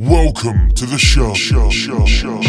Welcome to the show. show, show, show,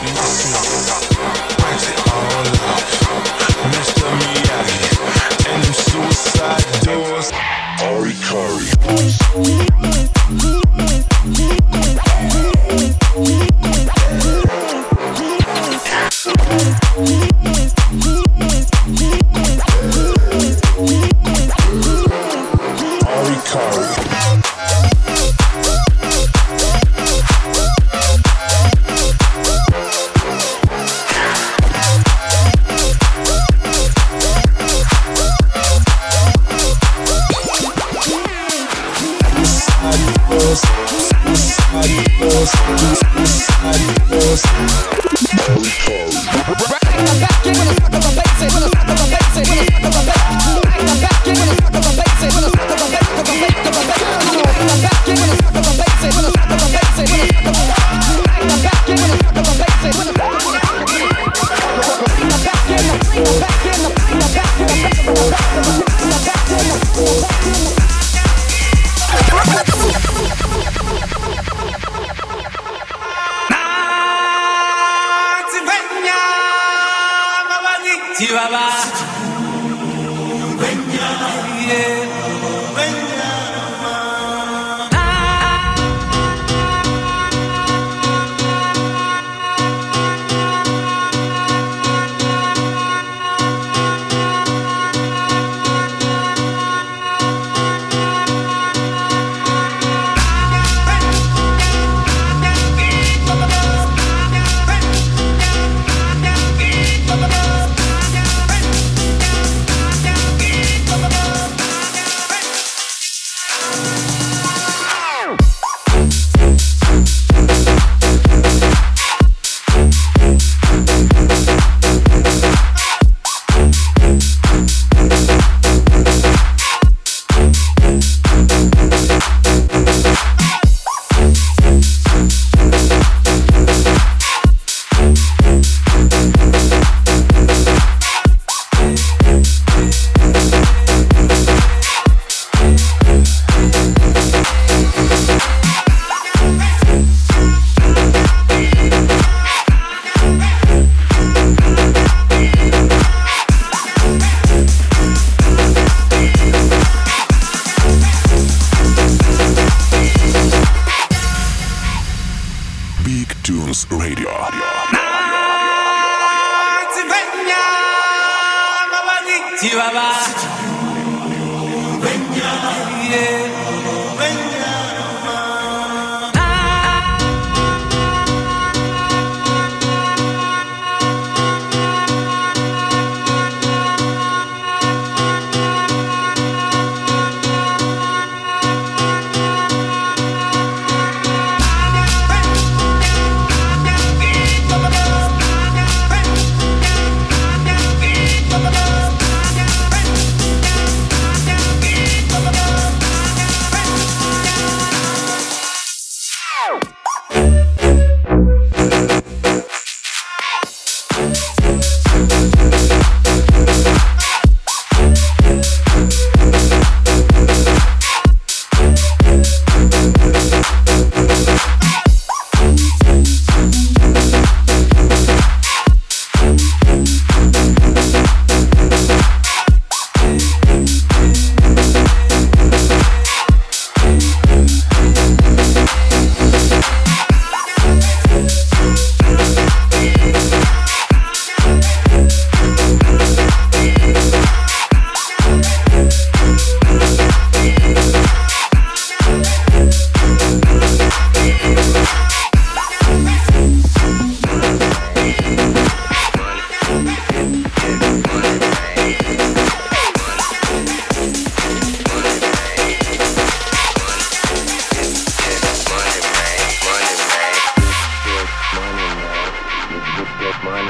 Mr.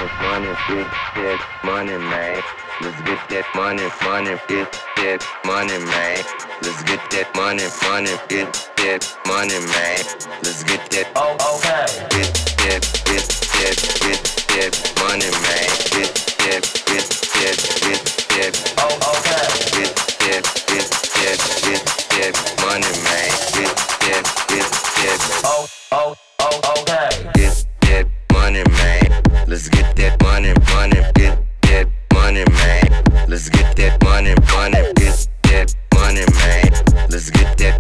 that money, get that money, man. Let's get that money, money, get that money, man. Let's get that money, money, get that money, man. Let's get that oh okay, Get that get that get that money, man. Get that get that get that oh okay, Get that get that get that money, man. Get that get that oh oh oh okay, Get that money, man. Let's get that money, money, get that money, man. Let's get that money, money, get that money, man. Let's get that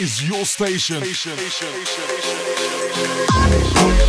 is your station. station. station. station.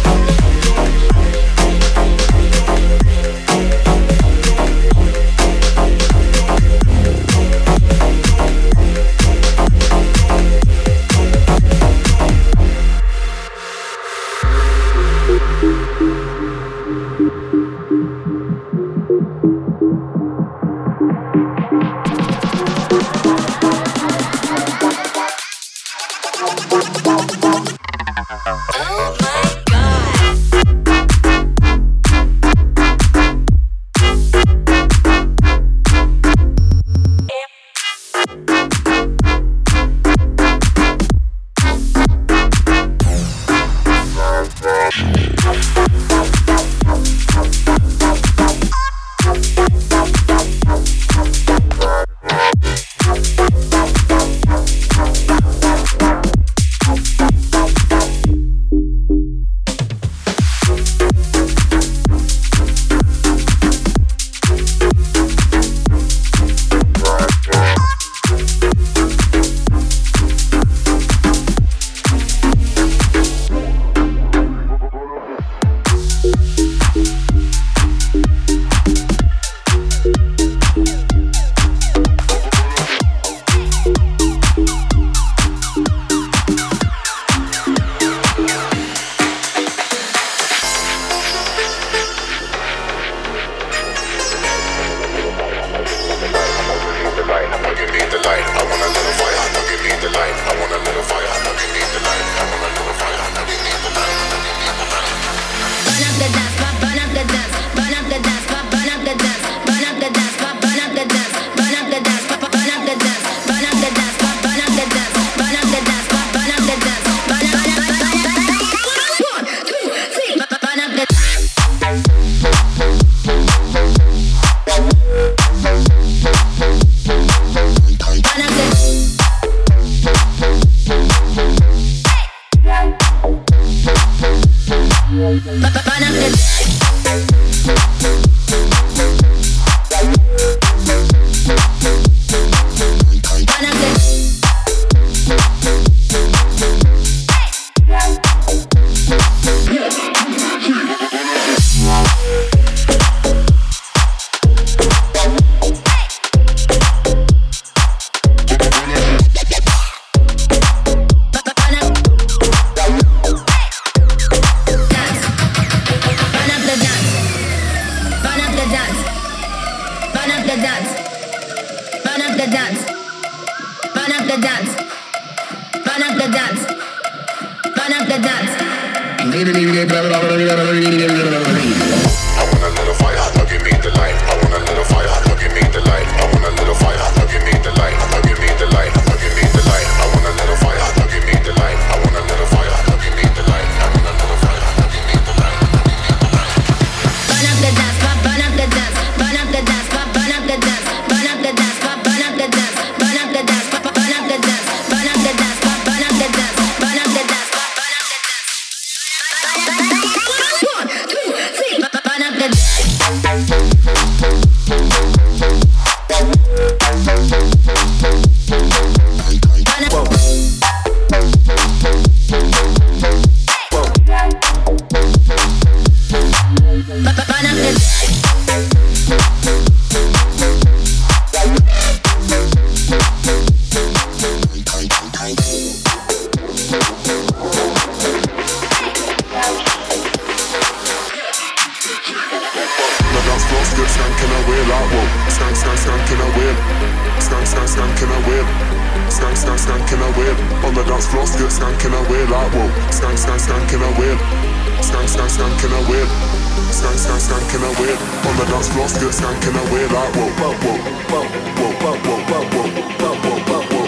dance floor still stank in a way like whoa, whoa, whoa, whoa, whoa, whoa, whoa, whoa, whoa, whoa, whoa, whoa.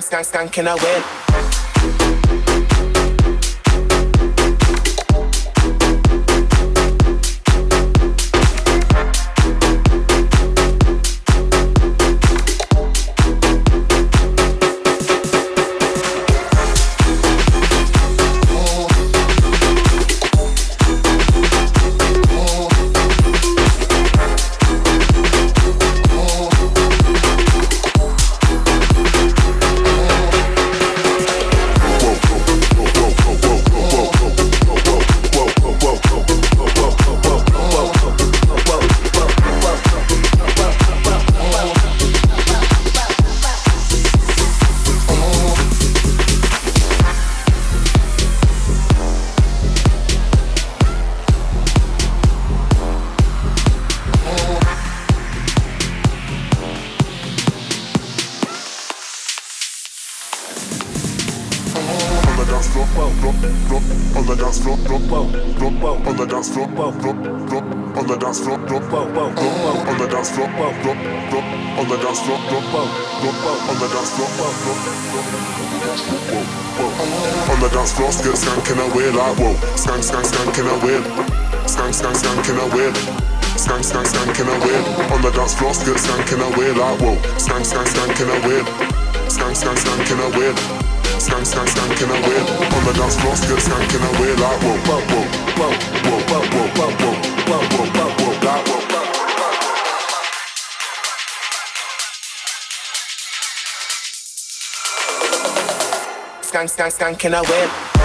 skank, skank, skanking away. Like Skank, skank, skanking away.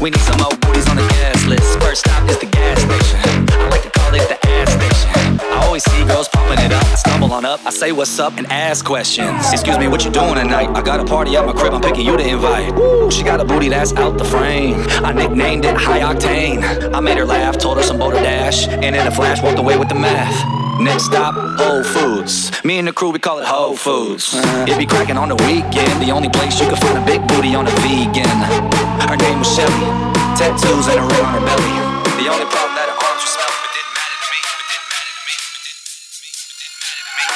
We need some more booties on the gas list. First stop is the gas station. I like to call it the ass station. I always see girls pumping it up. I stumble on up, I say what's up and ask questions. Excuse me, what you doing tonight? I got a party at my crib, I'm picking you to invite. Woo, she got a booty that's out the frame. I nicknamed it High Octane. I made her laugh, told her some boulder dash, and in a flash walked away with the math. Next stop, Whole Foods. Me and the crew, we call it Whole Foods. It be cracking on the weekend, the only place you can find a big booty on a vegan. Her name was Shelly, tattoos and a ring on her belly. The only problem that her arms were smelly, but didn't matter to me. But didn't matter to me.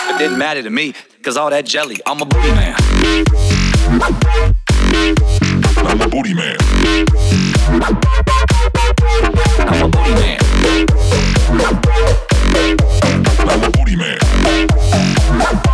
But didn't matter to me, It didn't matter to me. cause all that jelly, I'm a booty man. I'm a booty man. I'm a booty man. Booty Man.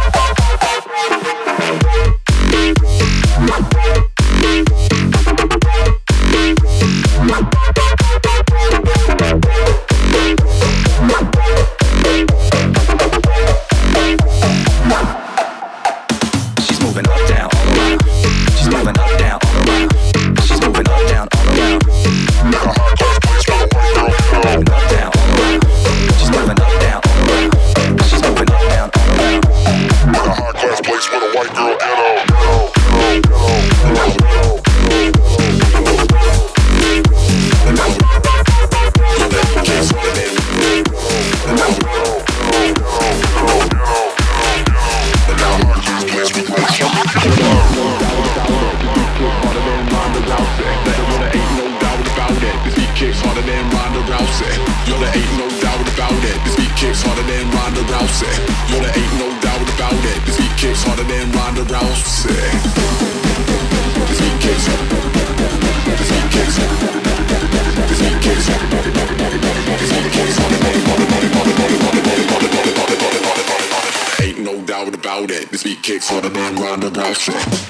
Beat kicks harder than Ronda Rousey.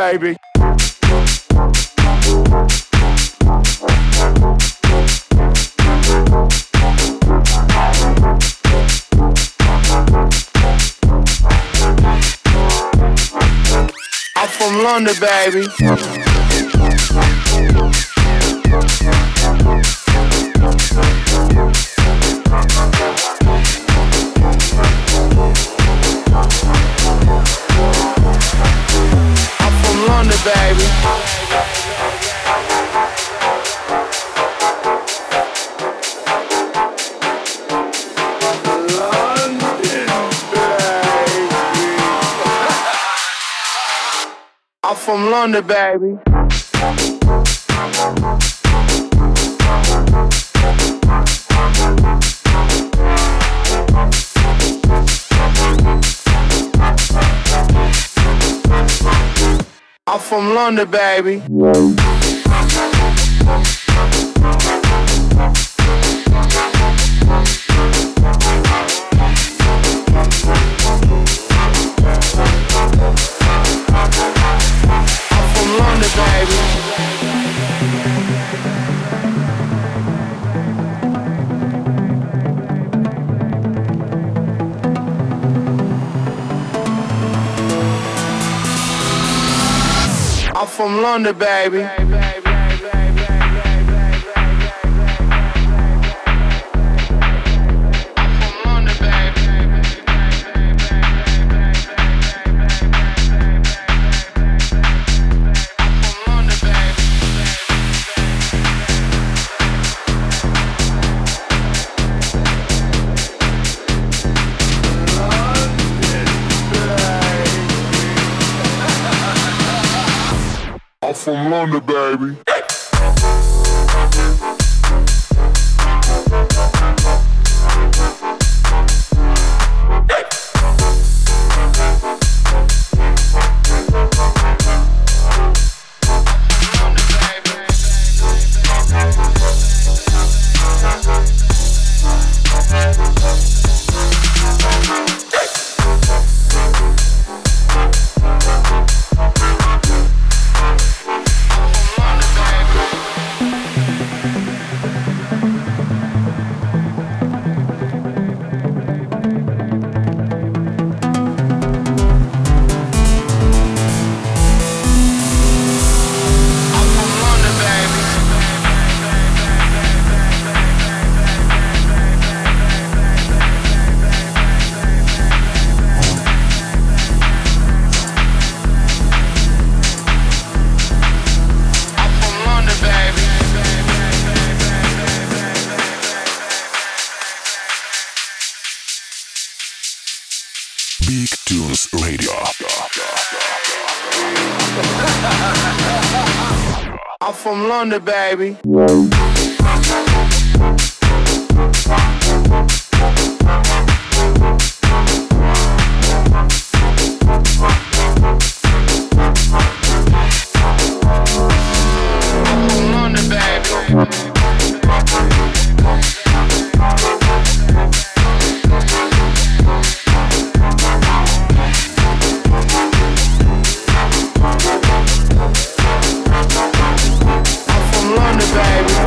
baby. I'm from London, baby. baby. London, baby. I'm from London, baby. I'm from London, baby. thunder, baby. from London, baby. the baby. London, baby.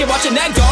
you're watching that go.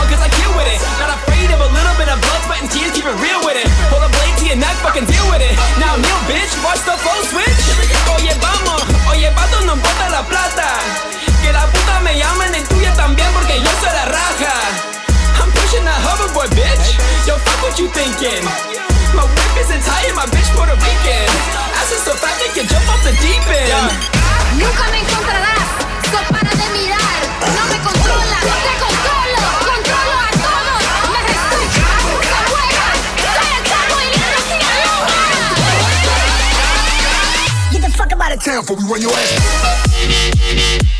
town before we run your ass.